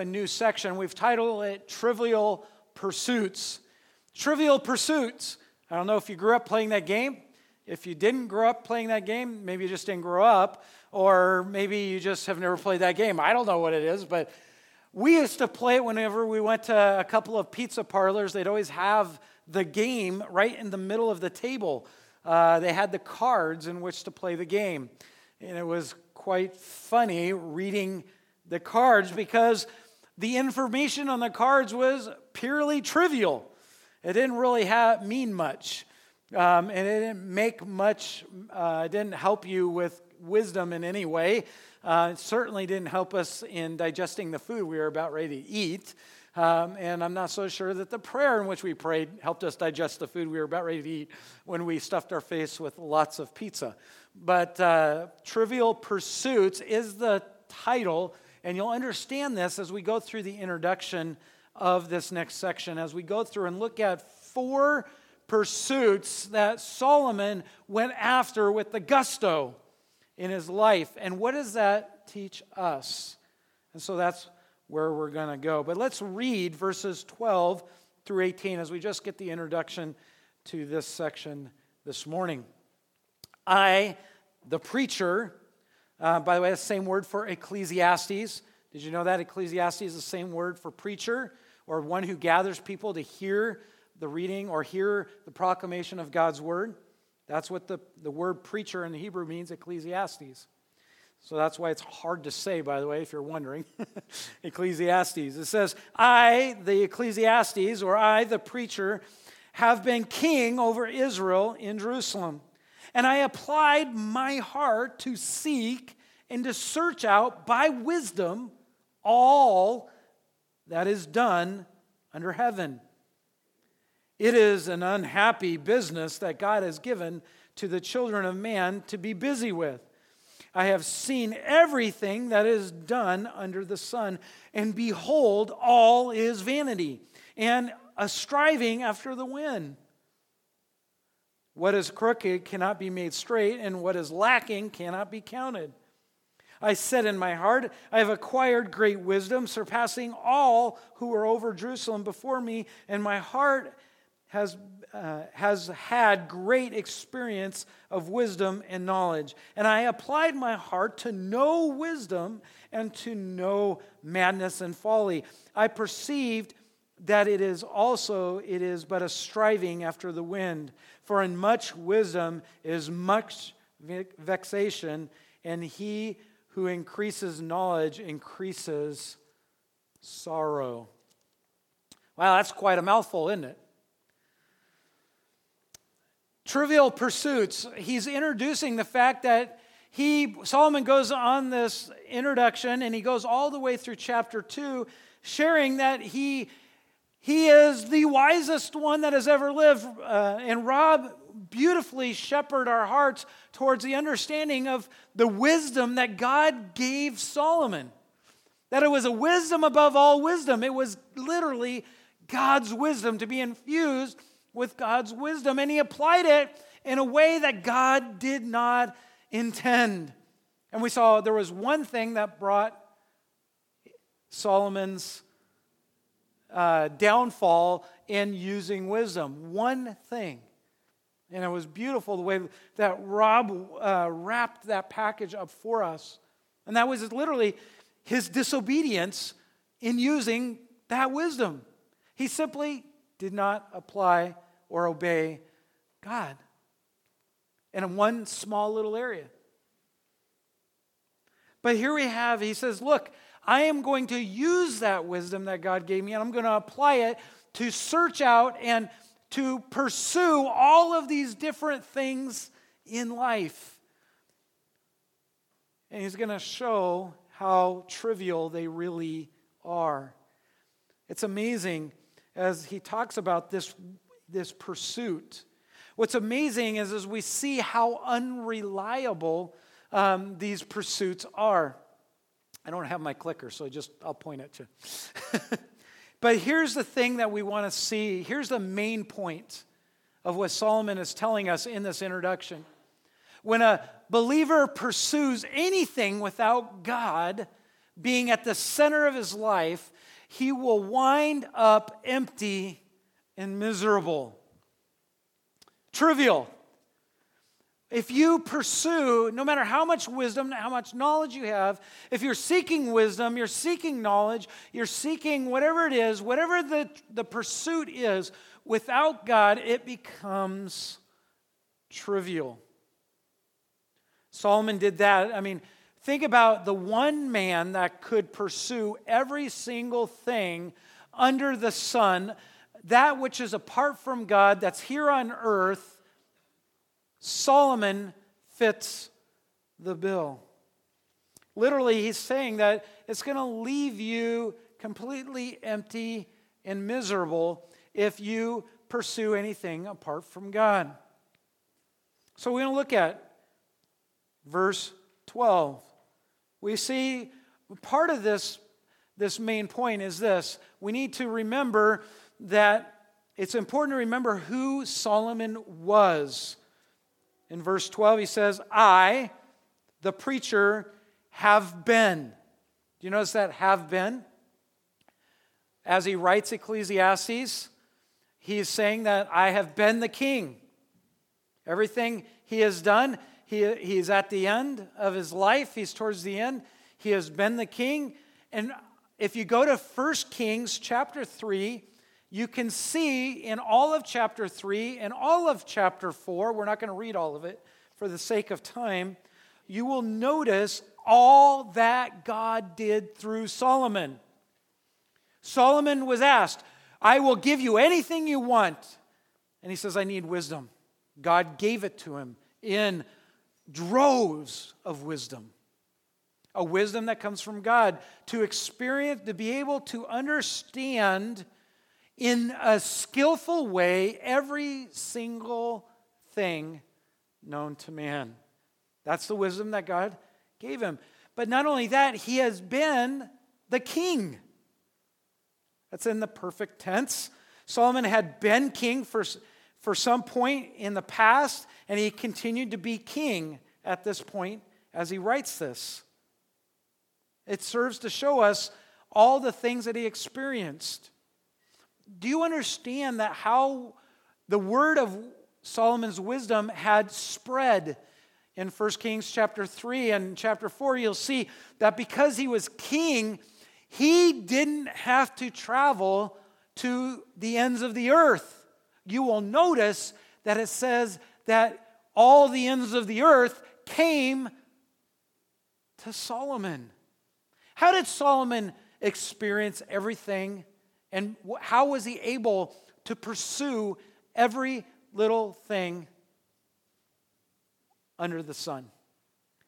a new section. We've titled it Trivial Pursuits. Trivial Pursuits. I don't know if you grew up playing that game. If you didn't grow up playing that game, maybe you just didn't grow up, or maybe you just have never played that game. I don't know what it is, but we used to play it whenever we went to a couple of pizza parlors. They'd always have the game right in the middle of the table. Uh, they had the cards in which to play the game. And it was quite funny reading the cards because the information on the cards was purely trivial. It didn't really have, mean much. Um, and it didn't make much, uh, it didn't help you with wisdom in any way. Uh, it certainly didn't help us in digesting the food we were about ready to eat. Um, and I'm not so sure that the prayer in which we prayed helped us digest the food we were about ready to eat when we stuffed our face with lots of pizza. But uh, Trivial Pursuits is the title, and you'll understand this as we go through the introduction of this next section, as we go through and look at four pursuits that Solomon went after with the gusto in his life. And what does that teach us? And so that's where we're going to go. But let's read verses 12 through 18 as we just get the introduction to this section this morning. I, the preacher, uh, by the way, the same word for Ecclesiastes. Did you know that? Ecclesiastes is the same word for preacher or one who gathers people to hear the reading or hear the proclamation of God's word. That's what the, the word preacher in the Hebrew means, Ecclesiastes. So that's why it's hard to say, by the way, if you're wondering. Ecclesiastes. It says, I, the Ecclesiastes, or I, the preacher, have been king over Israel in Jerusalem. And I applied my heart to seek and to search out by wisdom all that is done under heaven. It is an unhappy business that God has given to the children of man to be busy with. I have seen everything that is done under the sun, and behold, all is vanity and a striving after the wind. What is crooked cannot be made straight, and what is lacking cannot be counted. I said in my heart, I have acquired great wisdom, surpassing all who were over Jerusalem before me, and my heart has, uh, has had great experience of wisdom and knowledge. And I applied my heart to know wisdom and to know madness and folly. I perceived that it is also it is but a striving after the wind for in much wisdom is much vexation and he who increases knowledge increases sorrow wow that's quite a mouthful isn't it trivial pursuits. He's introducing the fact that he, Solomon goes on this introduction and he goes all the way through chapter 2, sharing that he, he is the wisest one that has ever lived. Uh, and Rob beautifully shepherd our hearts towards the understanding of the wisdom that God gave Solomon. That it was a wisdom above all wisdom. It was literally God's wisdom to be infused with God's wisdom, and he applied it in a way that God did not intend. And we saw there was one thing that brought Solomon's uh, downfall in using wisdom. One thing. And it was beautiful the way that Rob uh, wrapped that package up for us. And that was literally his disobedience in using that wisdom. He simply did not apply or obey God in one small little area. But here we have, he says, Look, I am going to use that wisdom that God gave me and I'm going to apply it to search out and to pursue all of these different things in life. And he's going to show how trivial they really are. It's amazing as he talks about this, this pursuit. What's amazing is as we see how unreliable um, these pursuits are. I don't have my clicker, so I just I'll point at you. but here's the thing that we want to see. Here's the main point of what Solomon is telling us in this introduction. When a believer pursues anything without God, being at the center of his life, he will wind up empty and miserable. Trivial. If you pursue, no matter how much wisdom, how much knowledge you have, if you're seeking wisdom, you're seeking knowledge, you're seeking whatever it is, whatever the, the pursuit is, without God, it becomes trivial. Solomon did that. I mean, think about the one man that could pursue every single thing under the sun, that which is apart from God, that's here on earth Solomon fits the bill. Literally, he's saying that it's going to leave you completely empty and miserable if you pursue anything apart from God. So we're going to look at verse 12. We see part of this, this main point is this we need to remember that it's important to remember who Solomon was. In verse 12, he says, I, the preacher, have been. Do you notice that have been? As he writes Ecclesiastes, he is saying that I have been the king. Everything he has done, he, he is at the end of his life, he's towards the end. He has been the king. And if you go to 1 Kings chapter 3, you can see in all of chapter 3 and all of chapter 4, we're not going to read all of it for the sake of time, you will notice all that God did through Solomon. Solomon was asked, I will give you anything you want. And he says, I need wisdom. God gave it to him in droves of wisdom. A wisdom that comes from God to experience, to be able to understand in a skillful way every single thing known to man. That's the wisdom that God gave him. But not only that, he has been the king. That's in the perfect tense. Solomon had been king for, for some point in the past, and he continued to be king at this point as he writes this. It serves to show us all the things that he experienced do you understand that how the word of Solomon's wisdom had spread? In 1 Kings chapter 3 and chapter 4, you'll see that because he was king, he didn't have to travel to the ends of the earth. You will notice that it says that all the ends of the earth came to Solomon. How did Solomon experience everything and how was he able to pursue every little thing under the sun?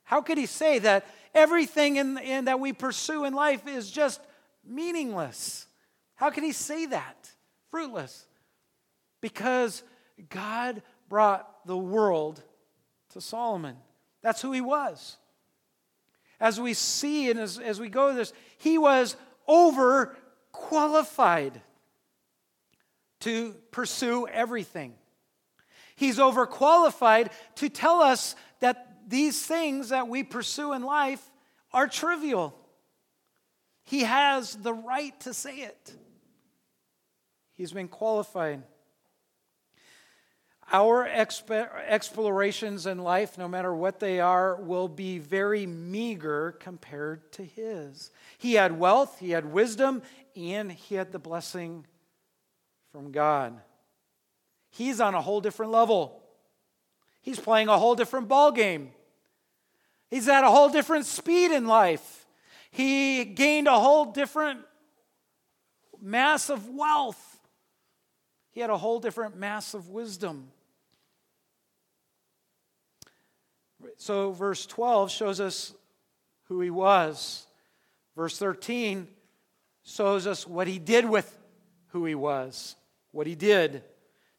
How could he say that everything in, in, that we pursue in life is just meaningless? How could he say that? Fruitless. Because God brought the world to Solomon. That's who he was. As we see and as, as we go this, he was over qualified to pursue everything. He's overqualified to tell us that these things that we pursue in life are trivial. He has the right to say it. He's been qualified. Our exp- explorations in life, no matter what they are, will be very meager compared to his. He had wealth, he had wisdom, and he had the blessing from God. He's on a whole different level. He's playing a whole different ball game. He's at a whole different speed in life. He gained a whole different mass of wealth. He had a whole different mass of wisdom. So, verse 12 shows us who he was. Verse 13 shows us what he did with who he was, what he did. Do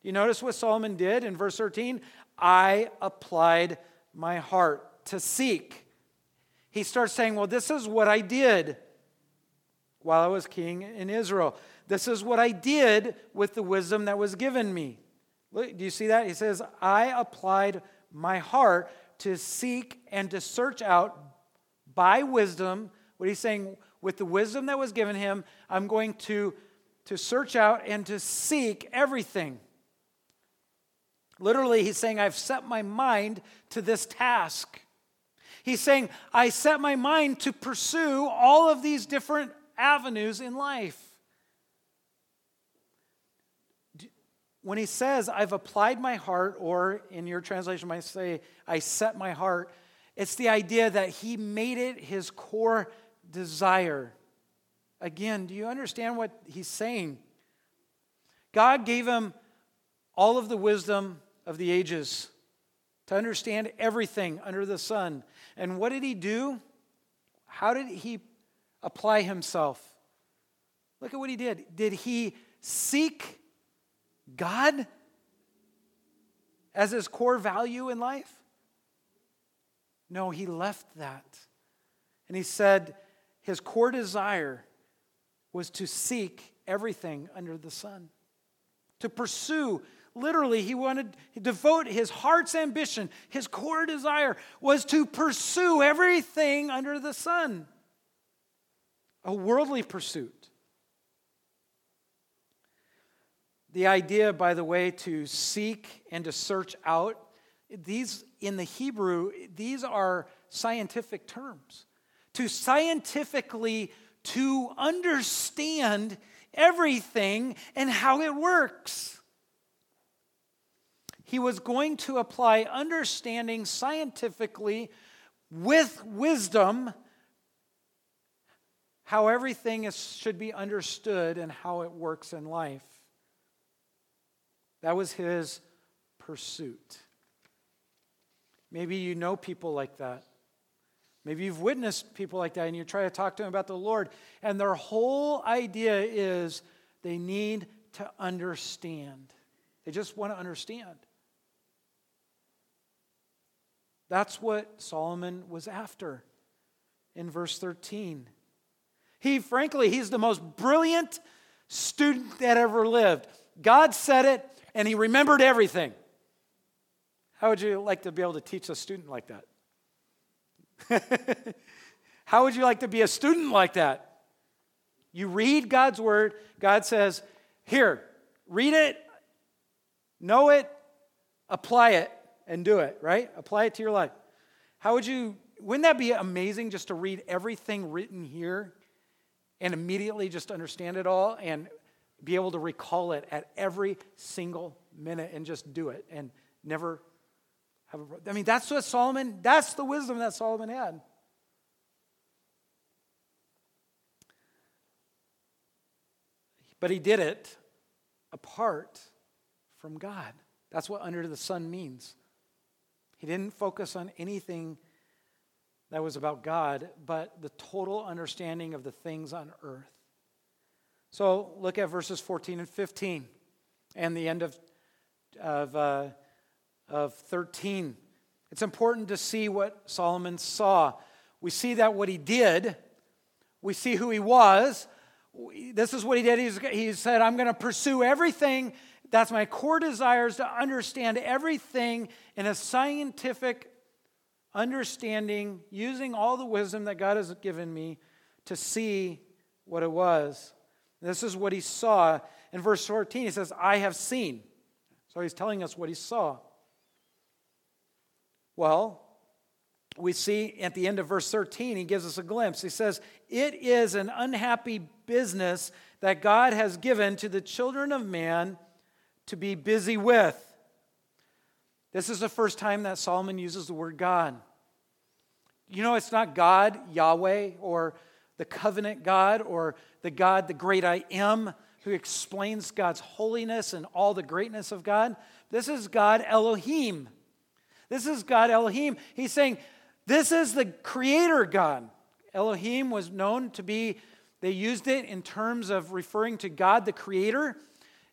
you notice what Solomon did in verse 13? I applied my heart to seek. He starts saying, Well, this is what I did while I was king in Israel. This is what I did with the wisdom that was given me. Look, do you see that? He says, I applied my heart to seek and to search out by wisdom what he's saying, with the wisdom that was given him, I'm going to, to search out and to seek everything. Literally, he's saying, I've set my mind to this task. He's saying, I set my mind to pursue all of these different avenues in life. When he says, I've applied my heart, or in your translation might say, I set my heart, it's the idea that he made it his core desire. Again, do you understand what he's saying? God gave him all of the wisdom of the ages to understand everything under the sun. And what did he do? How did he apply himself? Look at what he did. Did he seek God as his core value in life? No, he left that. And he said his core desire was to seek everything under the sun, to pursue. Literally, he wanted to devote his heart's ambition, his core desire was to pursue everything under the sun. A worldly pursuit. The idea, by the way, to seek and to search out, these in the Hebrew, these are scientific terms. To scientifically to understand everything and how it works. He was going to apply understanding scientifically with wisdom how everything is, should be understood and how it works in life. That was his pursuit. Maybe you know people like that. Maybe you've witnessed people like that and you try to talk to them about the Lord, and their whole idea is they need to understand. They just want to understand. That's what Solomon was after in verse 13. He, frankly, he's the most brilliant student that ever lived. God said it, and he remembered everything. How would you like to be able to teach a student like that? How would you like to be a student like that? You read God's word, God says, Here, read it, know it, apply it, and do it, right? Apply it to your life. How would you, wouldn't that be amazing just to read everything written here and immediately just understand it all and be able to recall it at every single minute and just do it and never have a, I mean, that's what Solomon, that's the wisdom that Solomon had. But he did it apart from God. That's what under the sun means. He didn't focus on anything that was about God, but the total understanding of the things on earth. So look at verses 14 and 15 and the end of, of uh, of 13. It's important to see what Solomon saw. We see that what he did, we see who he was. This is what he did. He's, he said, I'm going to pursue everything. That's my core desires to understand everything in a scientific understanding, using all the wisdom that God has given me to see what it was. This is what he saw. In verse 14, he says, I have seen. So he's telling us what he saw. Well, we see at the end of verse 13, he gives us a glimpse. He says, It is an unhappy business that God has given to the children of man to be busy with. This is the first time that Solomon uses the word God. You know, it's not God, Yahweh, or the covenant God, or the God, the great I am, who explains God's holiness and all the greatness of God. This is God Elohim. This is God Elohim. He's saying, This is the creator God. Elohim was known to be, they used it in terms of referring to God the creator.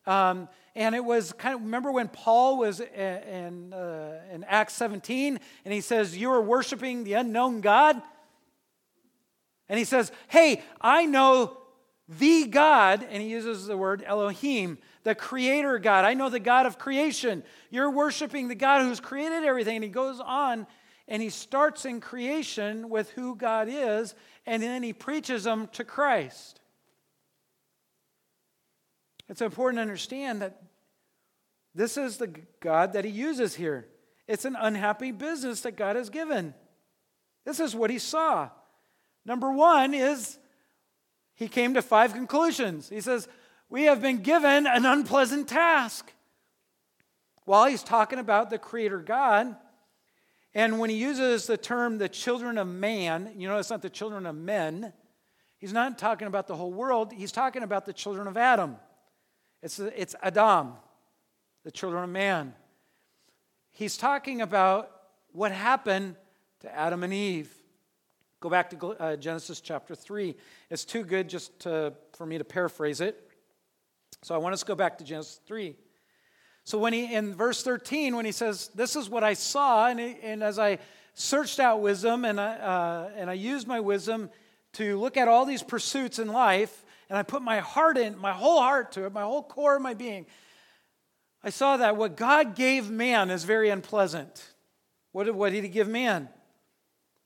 Um, and it was kind of, remember when Paul was in, uh, in Acts 17 and he says, You are worshiping the unknown God? And he says, Hey, I know the God, and he uses the word Elohim, the creator God. I know the God of creation. You're worshiping the God who's created everything. And he goes on and he starts in creation with who God is, and then he preaches them to Christ. It's important to understand that this is the God that he uses here. It's an unhappy business that God has given. This is what he saw. Number one is he came to five conclusions. He says, We have been given an unpleasant task. While he's talking about the Creator God, and when he uses the term the children of man, you know, it's not the children of men. He's not talking about the whole world. He's talking about the children of Adam. It's, it's Adam, the children of man. He's talking about what happened to Adam and Eve. Go back to uh, Genesis chapter 3. It's too good just to, for me to paraphrase it. So I want us to go back to Genesis 3. So when he in verse 13, when he says, "This is what I saw," and, he, and as I searched out wisdom and I, uh, and I used my wisdom to look at all these pursuits in life, and I put my heart in, my whole heart to it, my whole core of my being, I saw that what God gave man is very unpleasant. What what did he give man?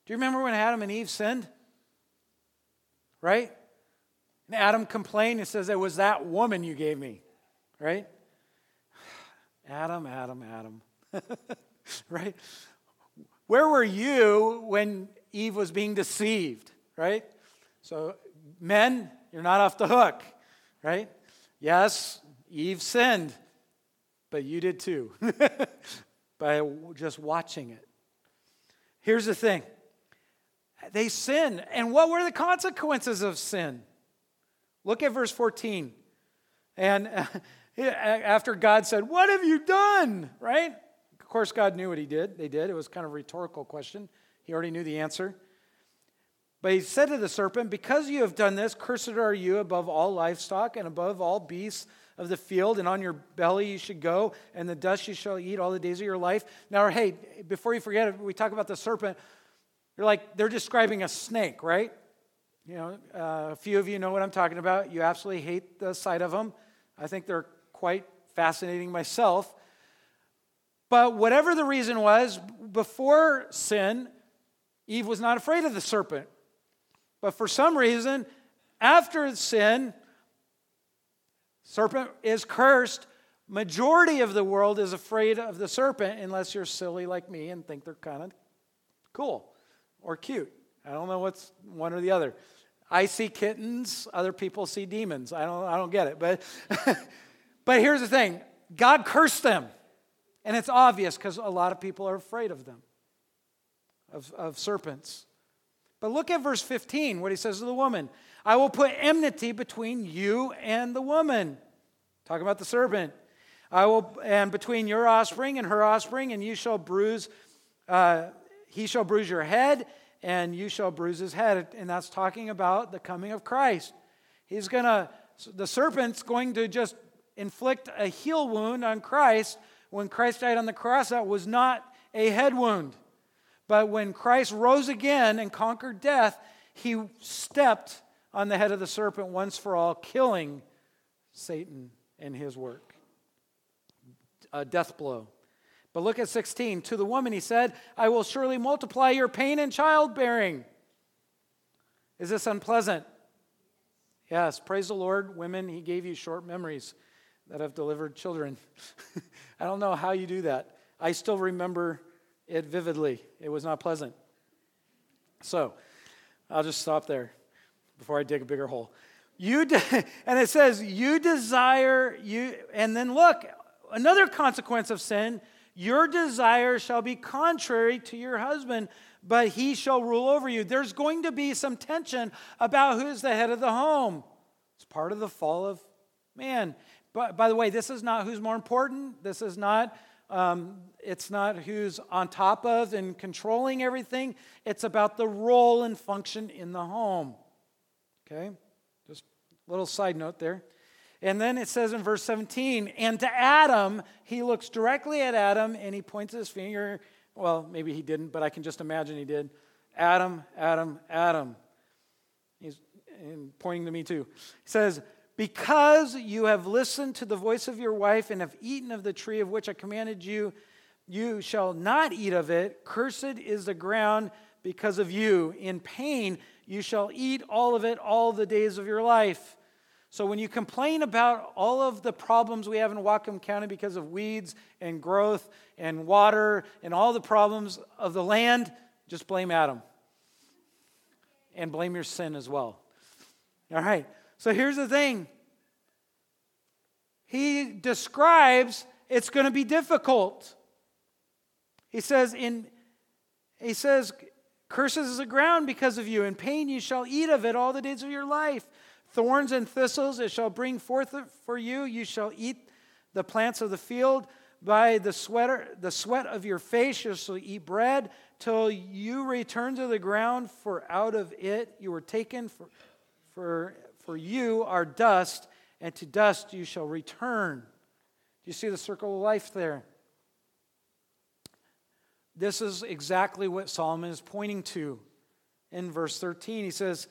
Do you remember when Adam and Eve sinned? Right? And Adam complained and says, It was that woman you gave me. Right? Adam, Adam, Adam. right? Where were you when Eve was being deceived? Right? So, men, you're not off the hook. Right? Yes, Eve sinned, but you did too by just watching it. Here's the thing they sinned. And what were the consequences of sin? Look at verse 14. And after God said, What have you done? Right? Of course, God knew what he did. They did. It was kind of a rhetorical question. He already knew the answer. But he said to the serpent, Because you have done this, cursed are you above all livestock and above all beasts of the field, and on your belly you should go, and the dust you shall eat all the days of your life. Now, hey, before you forget it, we talk about the serpent. You're like, they're describing a snake, right? You know, uh, a few of you know what I'm talking about. You absolutely hate the sight of them. I think they're quite fascinating myself. But whatever the reason was, before sin, Eve was not afraid of the serpent. But for some reason, after sin, serpent is cursed. Majority of the world is afraid of the serpent unless you're silly like me and think they're kind of cool or cute. I don't know what's one or the other. I see kittens, other people see demons. I don't, I don't get it. But, but here's the thing God cursed them. And it's obvious because a lot of people are afraid of them, of, of serpents. But look at verse 15, what he says to the woman I will put enmity between you and the woman. Talking about the serpent. I will, and between your offspring and her offspring, and you shall bruise uh, he shall bruise your head, and you shall bruise his head. And that's talking about the coming of Christ. He's going to, the serpent's going to just inflict a heel wound on Christ. When Christ died on the cross, that was not a head wound. But when Christ rose again and conquered death, he stepped on the head of the serpent once for all, killing Satan and his work. A death blow. But look at 16. To the woman, he said, I will surely multiply your pain in childbearing. Is this unpleasant? Yes, praise the Lord. Women, he gave you short memories that have delivered children. I don't know how you do that. I still remember it vividly. It was not pleasant. So, I'll just stop there before I dig a bigger hole. You de- and it says you desire you and then look, another consequence of sin, your desire shall be contrary to your husband, but he shall rule over you. There's going to be some tension about who's the head of the home. It's part of the fall of man. But by the way, this is not who's more important. This is not. Um, it's not who's on top of and controlling everything. It's about the role and function in the home. Okay? Just a little side note there. And then it says in verse 17, and to Adam, he looks directly at Adam and he points his finger. Well, maybe he didn't, but I can just imagine he did. Adam, Adam, Adam. He's pointing to me too. He says, Because you have listened to the voice of your wife and have eaten of the tree of which I commanded you, you shall not eat of it. Cursed is the ground because of you. In pain you shall eat all of it all the days of your life. So when you complain about all of the problems we have in Whatcom County because of weeds and growth and water and all the problems of the land, just blame Adam. And blame your sin as well. All right. So here's the thing. He describes it's going to be difficult. He says in he says curses is the ground because of you in pain you shall eat of it all the days of your life thorns and thistles it shall bring forth for you. You shall eat the plants of the field. By the sweater the sweat of your face you shall eat bread till you return to the ground for out of it you were taken for for for you are dust and to dust you shall return. Do you see the circle of life there? This is exactly what Solomon is pointing to in verse 13. He says,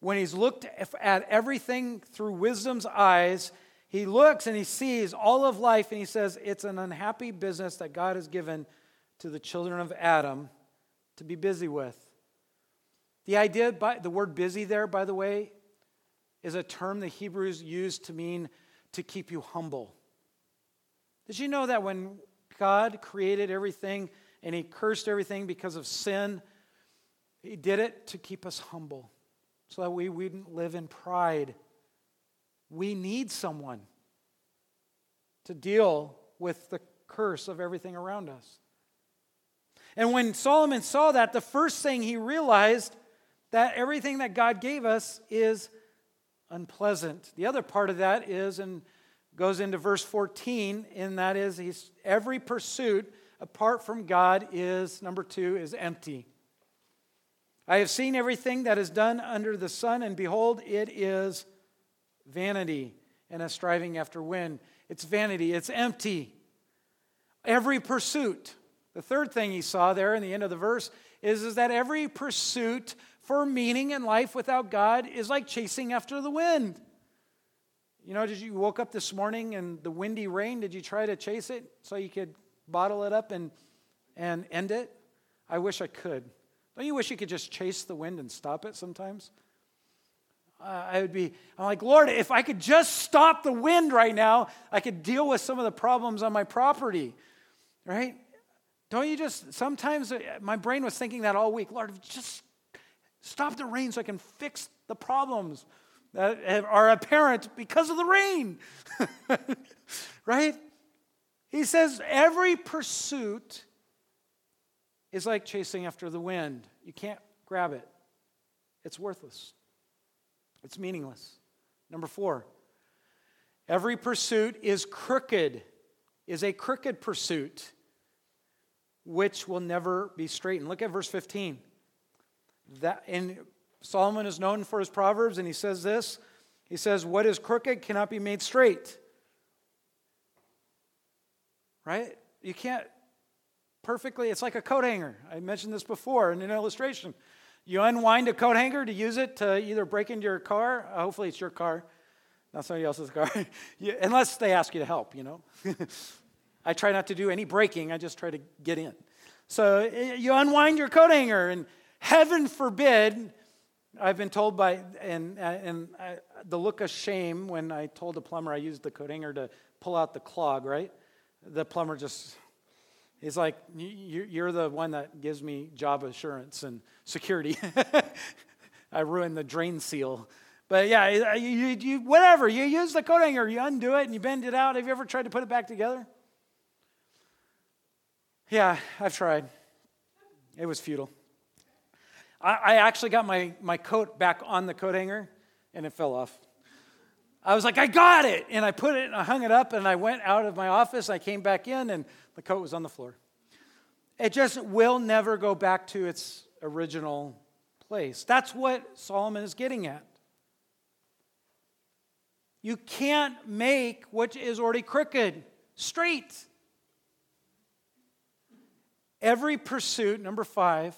when he's looked at everything through wisdom's eyes, he looks and he sees all of life and he says, It's an unhappy business that God has given to the children of Adam to be busy with. The idea, by, the word busy there, by the way, is a term the Hebrews used to mean to keep you humble. Did you know that when God created everything, and he cursed everything because of sin. He did it to keep us humble so that we wouldn't live in pride. We need someone to deal with the curse of everything around us. And when Solomon saw that, the first thing he realized that everything that God gave us is unpleasant. The other part of that is and goes into verse 14, and that is he's every pursuit apart from God is, number two, is empty. I have seen everything that is done under the sun, and behold, it is vanity and a striving after wind. It's vanity, it's empty. Every pursuit. The third thing he saw there in the end of the verse is, is that every pursuit for meaning in life without God is like chasing after the wind. You know, did you woke up this morning and the windy rain? Did you try to chase it so you could bottle it up and, and end it? I wish I could. Don't you wish you could just chase the wind and stop it sometimes? I would be, I'm like, Lord, if I could just stop the wind right now, I could deal with some of the problems on my property, right? Don't you just, sometimes uh, my brain was thinking that all week, Lord, just stop the rain so I can fix the problems that are apparent because of the rain, right? He says every pursuit is like chasing after the wind. You can't grab it, it's worthless, it's meaningless. Number four, every pursuit is crooked, is a crooked pursuit, which will never be straightened. Look at verse 15. That, and Solomon is known for his proverbs, and he says this. He says, What is crooked cannot be made straight right? You can't perfectly, it's like a coat hanger. I mentioned this before in an illustration. You unwind a coat hanger to use it to either break into your car, uh, hopefully it's your car, not somebody else's car, you, unless they ask you to help, you know. I try not to do any breaking, I just try to get in. So eh, you unwind your coat hanger, and heaven forbid, I've been told by, and, uh, and I, the look of shame when I told the plumber I used the coat hanger to pull out the clog, right? the plumber just, he's like, You're the one that gives me job assurance and security. I ruined the drain seal. But yeah, you, you, whatever. You use the coat hanger, you undo it, and you bend it out. Have you ever tried to put it back together? Yeah, I've tried. It was futile. I, I actually got my, my coat back on the coat hanger, and it fell off. I was like, I got it. And I put it and I hung it up and I went out of my office. I came back in and the coat was on the floor. It just will never go back to its original place. That's what Solomon is getting at. You can't make what is already crooked straight. Every pursuit, number five,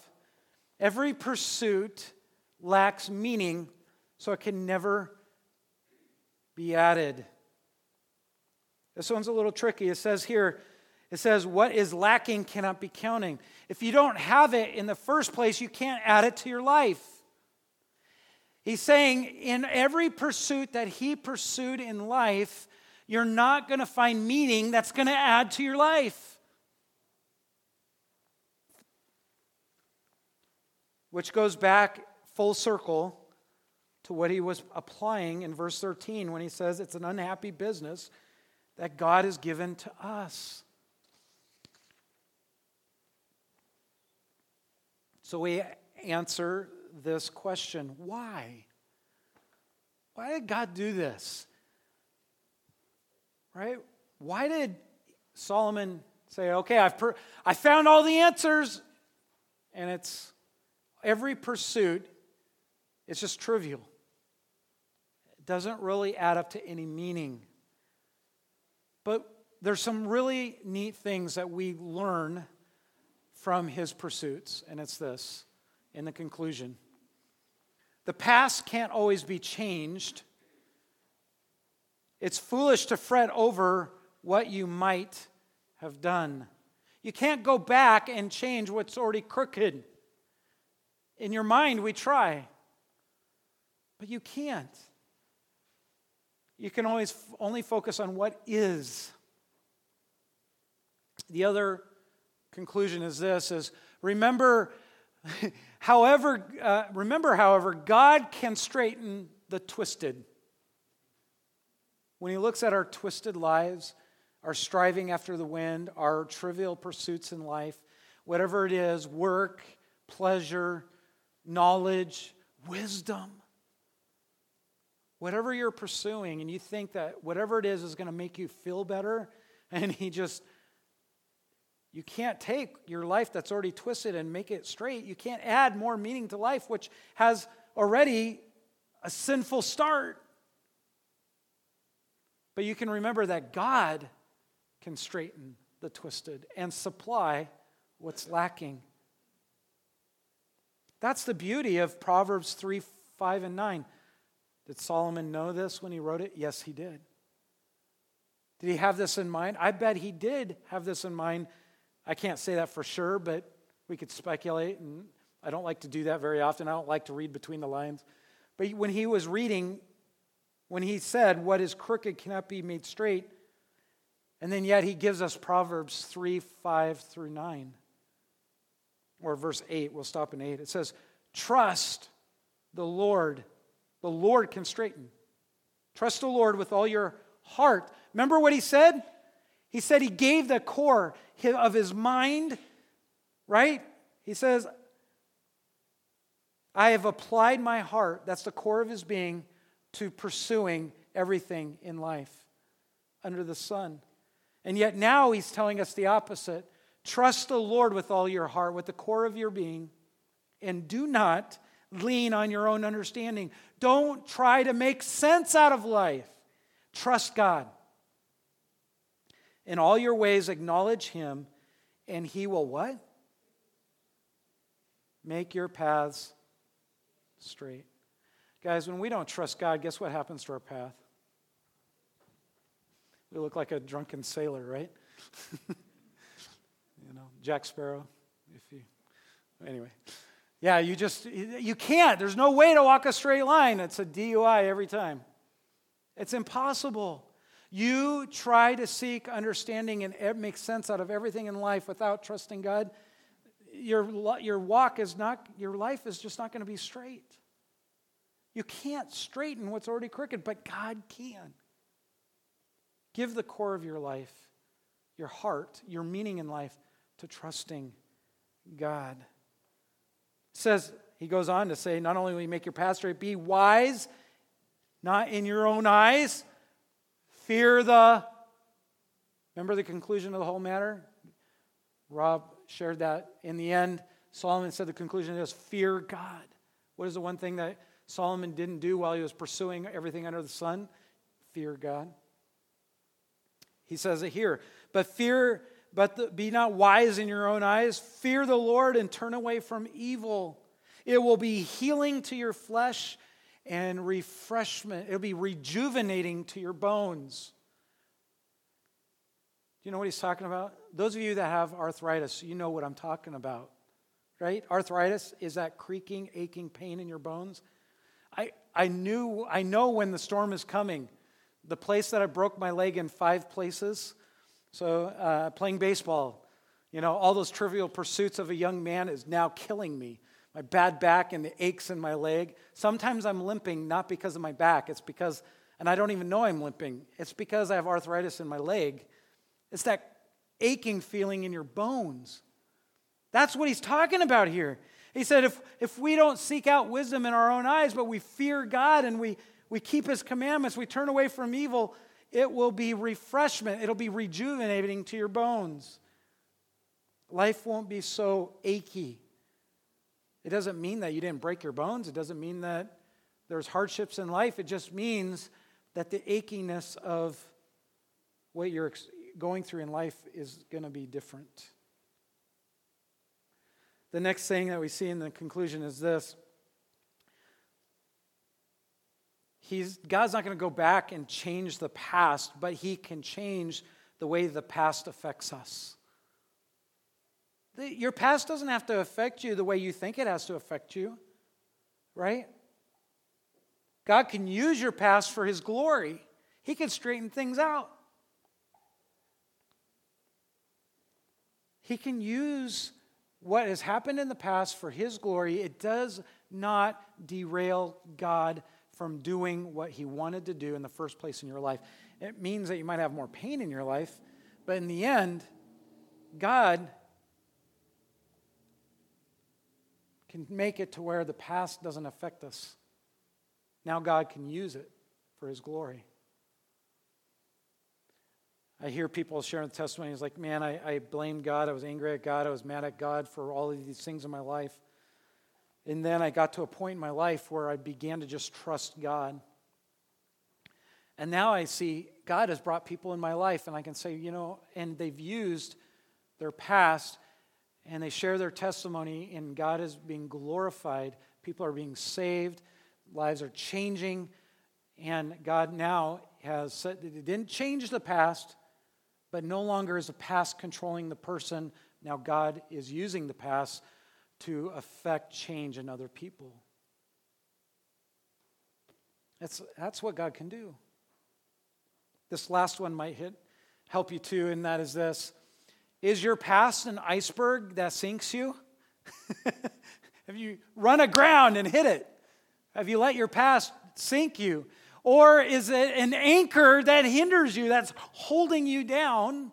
every pursuit lacks meaning, so it can never be added. This one's a little tricky. It says here, It says, What is lacking cannot be counting. If you don't have it in the first place, you can't add it to your life. He's saying, in every pursuit that he pursued in life, you're not going to find meaning that's going to add to your life. Which goes back full circle to what he was applying in verse 13 when he says it's an unhappy business that God has given to us. So we answer this question why? Why did God do this? Right? Why did Solomon say, okay, I've per- I found all the answers, and it's every pursuit, it's just trivial. Doesn't really add up to any meaning. But there's some really neat things that we learn from his pursuits, and it's this in the conclusion. The past can't always be changed. It's foolish to fret over what you might have done. You can't go back and change what's already crooked. In your mind, we try, but you can't. You can always only focus on what is. The other conclusion is this is remember however uh, remember however god can straighten the twisted when he looks at our twisted lives our striving after the wind our trivial pursuits in life whatever it is work pleasure knowledge wisdom whatever you're pursuing and you think that whatever it is is going to make you feel better and he just you can't take your life that's already twisted and make it straight. You can't add more meaning to life, which has already a sinful start. But you can remember that God can straighten the twisted and supply what's lacking. That's the beauty of Proverbs 3, 5, and 9. Did Solomon know this when he wrote it? Yes, he did. Did he have this in mind? I bet he did have this in mind I can't say that for sure, but we could speculate, and I don't like to do that very often. I don't like to read between the lines. But when he was reading, when he said, What is crooked cannot be made straight, and then yet he gives us Proverbs 3 5 through 9, or verse 8. We'll stop in 8. It says, Trust the Lord. The Lord can straighten. Trust the Lord with all your heart. Remember what he said? He said he gave the core of his mind, right? He says, I have applied my heart, that's the core of his being, to pursuing everything in life under the sun. And yet now he's telling us the opposite. Trust the Lord with all your heart, with the core of your being, and do not lean on your own understanding. Don't try to make sense out of life. Trust God. In all your ways, acknowledge him, and he will what? Make your paths straight. Guys, when we don't trust God, guess what happens to our path? We look like a drunken sailor, right? you know, Jack Sparrow, if you anyway. Yeah, you just you can't. There's no way to walk a straight line. It's a DUI every time. It's impossible. You try to seek understanding and make sense out of everything in life without trusting God, your, your walk is not, your life is just not going to be straight. You can't straighten what's already crooked, but God can. Give the core of your life, your heart, your meaning in life to trusting God. Says, he goes on to say, not only will you make your straight, be wise, not in your own eyes, Fear the. Remember the conclusion of the whole matter? Rob shared that. In the end, Solomon said the conclusion is fear God. What is the one thing that Solomon didn't do while he was pursuing everything under the sun? Fear God. He says it here. But fear, but the, be not wise in your own eyes. Fear the Lord and turn away from evil. It will be healing to your flesh and refreshment. It'll be rejuvenating to your bones. Do you know what he's talking about? Those of you that have arthritis, you know what I'm talking about, right? Arthritis is that creaking, aching pain in your bones. I, I knew, I know when the storm is coming. The place that I broke my leg in five places. So, uh, playing baseball, you know, all those trivial pursuits of a young man is now killing me. My bad back and the aches in my leg. Sometimes I'm limping not because of my back, it's because, and I don't even know I'm limping, it's because I have arthritis in my leg it's that aching feeling in your bones. That's what he's talking about here. He said, if, if we don't seek out wisdom in our own eyes, but we fear God and we, we keep his commandments, we turn away from evil, it will be refreshment. It'll be rejuvenating to your bones. Life won't be so achy. It doesn't mean that you didn't break your bones. It doesn't mean that there's hardships in life. It just means that the achiness of what you're going through in life is going to be different. The next thing that we see in the conclusion is this He's, God's not going to go back and change the past, but He can change the way the past affects us. The, your past doesn't have to affect you the way you think it has to affect you, right? God can use your past for His glory, He can straighten things out. He can use what has happened in the past for His glory. It does not derail God from doing what He wanted to do in the first place in your life. It means that you might have more pain in your life, but in the end, God can make it to where the past doesn't affect us. Now God can use it for His glory. I hear people sharing the testimonies like, man, I, I blamed God. I was angry at God. I was mad at God for all of these things in my life. And then I got to a point in my life where I began to just trust God. And now I see God has brought people in my life, and I can say, you know, and they've used their past and they share their testimony, and God is being glorified. People are being saved, lives are changing, and God now has said it didn't change the past, but no longer is the past controlling the person. Now God is using the past to affect change in other people. That's, that's what God can do. This last one might hit, help you too, and that is this Is your past an iceberg that sinks you? Have you run aground and hit it? Have you let your past sink you? Or is it an anchor that hinders you, that's holding you down?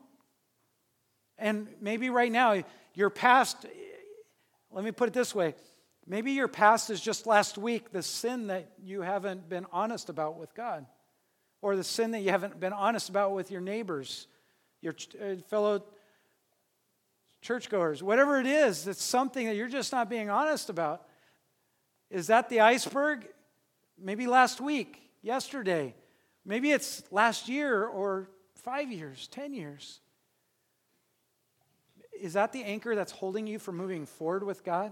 And maybe right now, your past, let me put it this way maybe your past is just last week the sin that you haven't been honest about with God, or the sin that you haven't been honest about with your neighbors, your uh, fellow churchgoers, whatever it is, it's something that you're just not being honest about. Is that the iceberg? Maybe last week yesterday. Maybe it's last year or five years, 10 years. Is that the anchor that's holding you from moving forward with God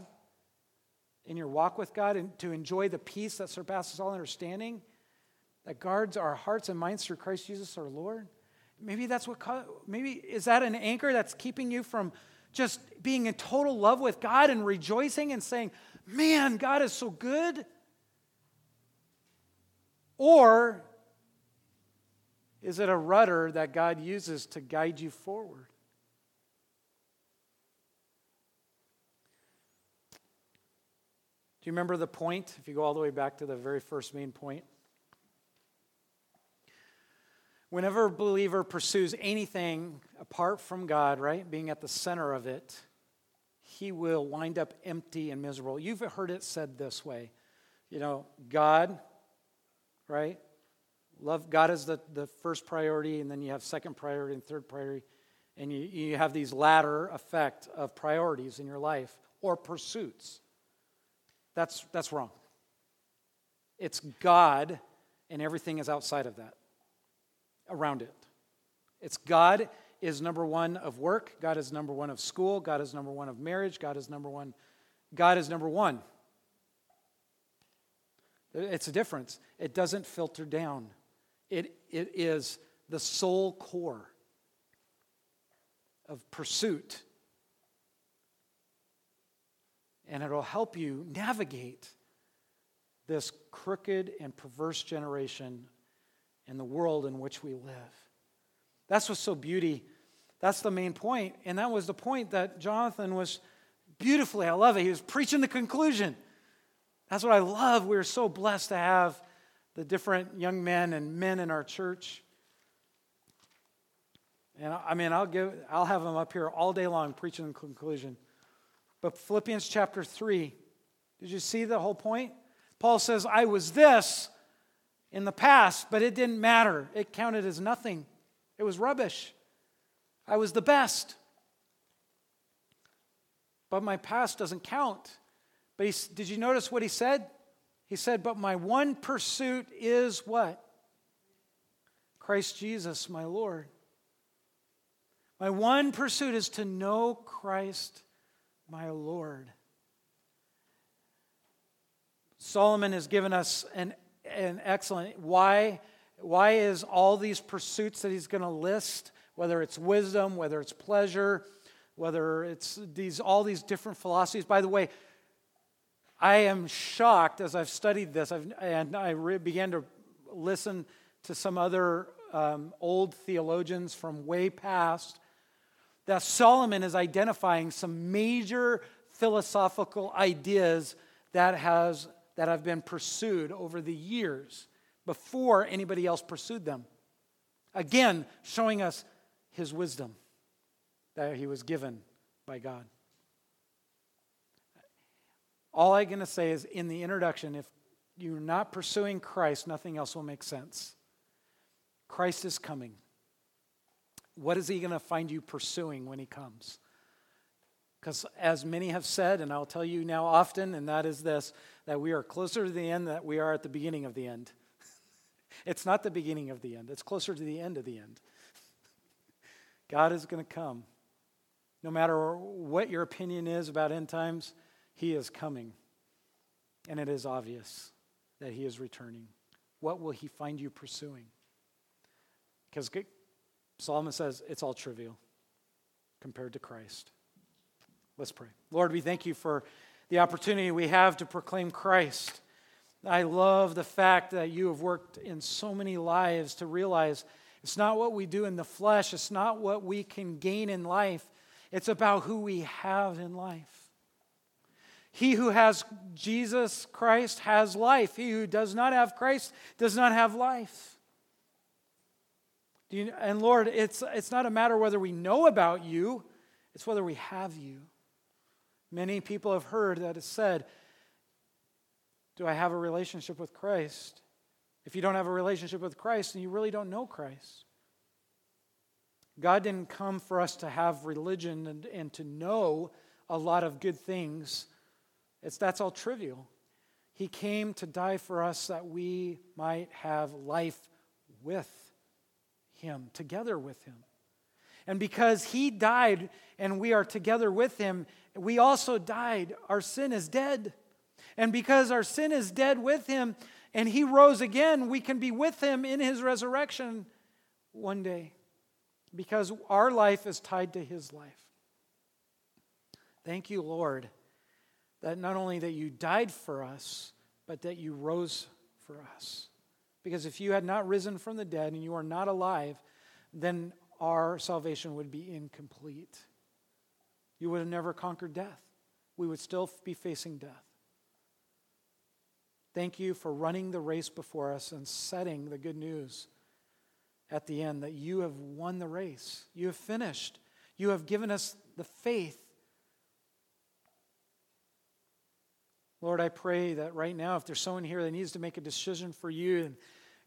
in your walk with God and to enjoy the peace that surpasses all understanding that guards our hearts and minds through Christ Jesus our Lord? Maybe that's what, maybe is that an anchor that's keeping you from just being in total love with God and rejoicing and saying, man, God is so good? Or is it a rudder that God uses to guide you forward? Do you remember the point? If you go all the way back to the very first main point. Whenever a believer pursues anything apart from God, right, being at the center of it, he will wind up empty and miserable. You've heard it said this way you know, God right? Love God is the, the first priority, and then you have second priority and third priority. And you, you have these ladder effect of priorities in your life or pursuits. That's, that's wrong. It's God, and everything is outside of that, around it. It's God is number one of work, God is number one of school, God is number one of marriage, God is number one. God is number one. It's a difference. It doesn't filter down, it, it is the sole core. of pursuit. And it'll help you navigate this crooked and perverse generation and the world in which we live. That's what's so beauty. That's the main point. And that was the point that Jonathan was beautifully, I love it. He was preaching the conclusion. That's what I love. We're so blessed to have the different young men and men in our church. And I mean, I'll give, I'll have them up here all day long preaching the conclusion. But Philippians chapter 3, did you see the whole point? Paul says, I was this in the past, but it didn't matter. It counted as nothing, it was rubbish. I was the best. But my past doesn't count. But he, did you notice what he said? He said, But my one pursuit is what? Christ Jesus, my Lord. My one pursuit is to know Christ, my Lord. Solomon has given us an, an excellent why. Why is all these pursuits that he's going to list, whether it's wisdom, whether it's pleasure, whether it's these all these different philosophies. By the way, I am shocked as I've studied this, I've, and I re- began to listen to some other um, old theologians from way past, that Solomon is identifying some major philosophical ideas that, has, that have been pursued over the years before anybody else pursued them. Again, showing us his wisdom that he was given by God. All I'm going to say is in the introduction, if you're not pursuing Christ, nothing else will make sense. Christ is coming. What is he going to find you pursuing when he comes? Because as many have said, and I'll tell you now often, and that is this that we are closer to the end than we are at the beginning of the end. it's not the beginning of the end, it's closer to the end of the end. God is going to come. No matter what your opinion is about end times, he is coming. And it is obvious that he is returning. What will he find you pursuing? Because Solomon says it's all trivial compared to Christ. Let's pray. Lord, we thank you for the opportunity we have to proclaim Christ. I love the fact that you have worked in so many lives to realize it's not what we do in the flesh, it's not what we can gain in life, it's about who we have in life. He who has Jesus Christ has life. He who does not have Christ does not have life. You, and Lord, it's, it's not a matter whether we know about you, it's whether we have you. Many people have heard that it's said, Do I have a relationship with Christ? If you don't have a relationship with Christ, then you really don't know Christ. God didn't come for us to have religion and, and to know a lot of good things it's, that's all trivial. He came to die for us that we might have life with Him, together with Him. And because He died and we are together with Him, we also died. Our sin is dead. And because our sin is dead with Him and He rose again, we can be with Him in His resurrection one day because our life is tied to His life. Thank you, Lord that not only that you died for us, but that you rose for us. Because if you had not risen from the dead and you are not alive, then our salvation would be incomplete. You would have never conquered death. We would still be facing death. Thank you for running the race before us and setting the good news at the end that you have won the race. You have finished. You have given us the faith Lord, I pray that right now, if there's someone here that needs to make a decision for you and,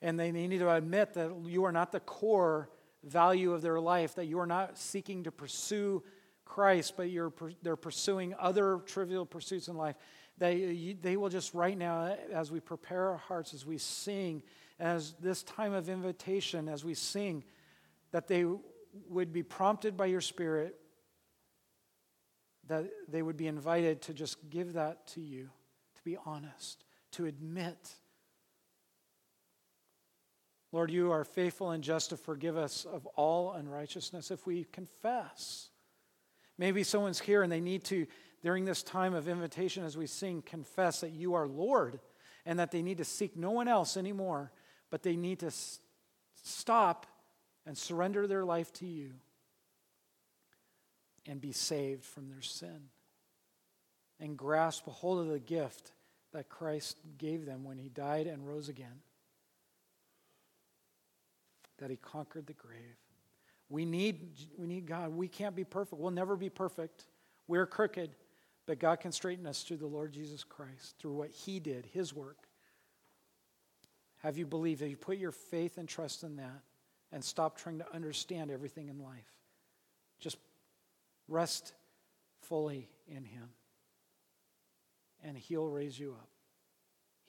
and they need to admit that you are not the core value of their life, that you are not seeking to pursue Christ, but you're, they're pursuing other trivial pursuits in life, they, they will just right now, as we prepare our hearts, as we sing, as this time of invitation, as we sing, that they would be prompted by your Spirit, that they would be invited to just give that to you to be honest, to admit Lord, you are faithful and just to forgive us of all unrighteousness if we confess. Maybe someone's here and they need to, during this time of invitation as we sing, confess that you are Lord and that they need to seek no one else anymore, but they need to stop and surrender their life to you and be saved from their sin and grasp a hold of the gift that Christ gave them when he died and rose again, that he conquered the grave. We need, we need God. We can't be perfect. We'll never be perfect. We're crooked, but God can straighten us through the Lord Jesus Christ, through what he did, his work. Have you believed? Have you put your faith and trust in that and stop trying to understand everything in life? Just rest fully in him and He'll raise you up.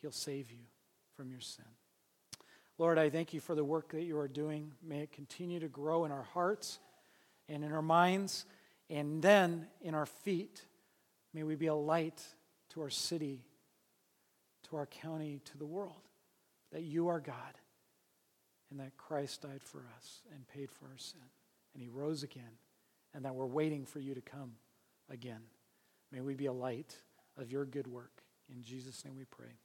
He'll save you from your sin. Lord, I thank you for the work that you are doing. May it continue to grow in our hearts and in our minds and then in our feet. May we be a light to our city, to our county, to the world, that you are God and that Christ died for us and paid for our sin. And he rose again, and that we're waiting for you to come again. May we be a light of your good work. In Jesus' name we pray.